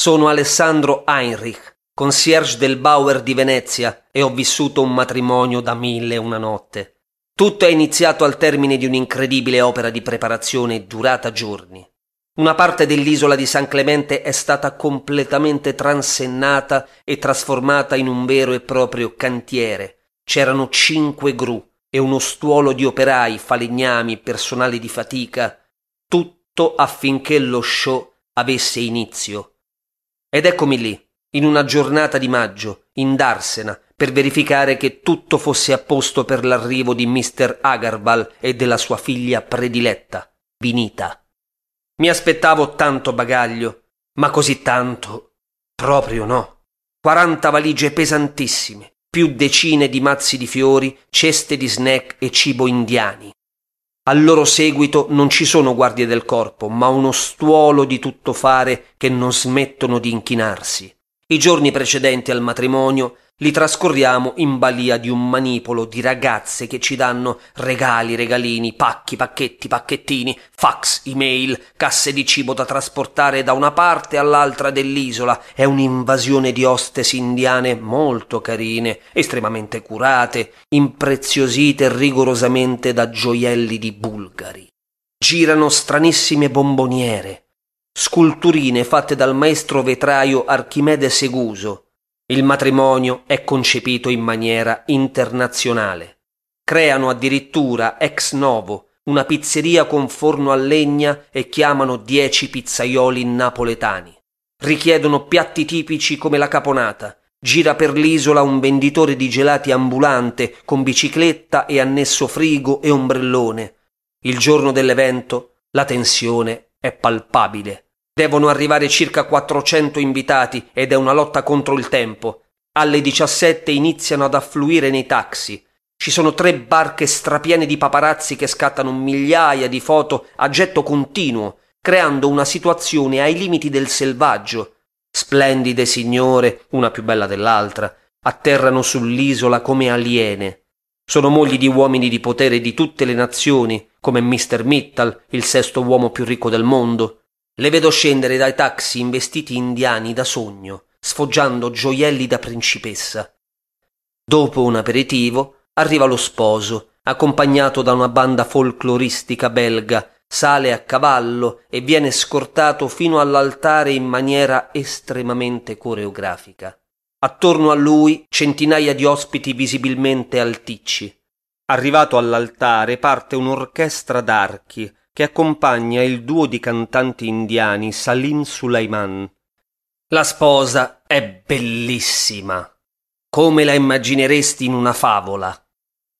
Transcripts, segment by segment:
Sono Alessandro Heinrich, concierge del Bauer di Venezia e ho vissuto un matrimonio da mille e una notte. Tutto è iniziato al termine di un'incredibile opera di preparazione durata giorni. Una parte dell'isola di San Clemente è stata completamente transennata e trasformata in un vero e proprio cantiere. C'erano cinque gru e uno stuolo di operai, falegnami, personale di fatica, tutto affinché lo show avesse inizio. Ed eccomi lì, in una giornata di maggio, in Darsena, per verificare che tutto fosse a posto per l'arrivo di Mr. Agarwal e della sua figlia prediletta, Vinita. Mi aspettavo tanto bagaglio, ma così tanto proprio no. Quaranta valigie pesantissime, più decine di mazzi di fiori, ceste di snack e cibo indiani. Al loro seguito non ci sono guardie del corpo, ma uno stuolo di tuttofare che non smettono di inchinarsi. I giorni precedenti al matrimonio li trascorriamo in balia di un manipolo di ragazze che ci danno regali, regalini, pacchi, pacchetti, pacchettini, fax, email, casse di cibo da trasportare da una parte all'altra dell'isola. È un'invasione di ostesi indiane molto carine, estremamente curate, impreziosite rigorosamente da gioielli di bulgari. Girano stranissime bomboniere, sculturine fatte dal maestro vetraio Archimede Seguso, il matrimonio è concepito in maniera internazionale. Creano addirittura ex novo una pizzeria con forno a legna e chiamano dieci pizzaioli napoletani. Richiedono piatti tipici come la caponata. Gira per l'isola un venditore di gelati ambulante con bicicletta e annesso frigo e ombrellone. Il giorno dell'evento la tensione è palpabile. Devono arrivare circa 400 invitati ed è una lotta contro il tempo. Alle 17 iniziano ad affluire nei taxi. Ci sono tre barche strapiene di paparazzi che scattano migliaia di foto a getto continuo, creando una situazione ai limiti del selvaggio. Splendide signore, una più bella dell'altra, atterrano sull'isola come aliene. Sono mogli di uomini di potere di tutte le nazioni, come Mr. Mittal, il sesto uomo più ricco del mondo, le vedo scendere dai taxi in vestiti indiani da sogno, sfoggiando gioielli da principessa. Dopo un aperitivo arriva lo sposo, accompagnato da una banda folcloristica belga, sale a cavallo e viene scortato fino all'altare in maniera estremamente coreografica. Attorno a lui centinaia di ospiti visibilmente alticci. Arrivato all'altare parte un'orchestra d'archi, che accompagna il duo di cantanti indiani Salim Sulaiman. La sposa è bellissima, come la immagineresti in una favola,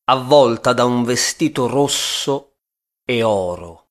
avvolta da un vestito rosso e oro.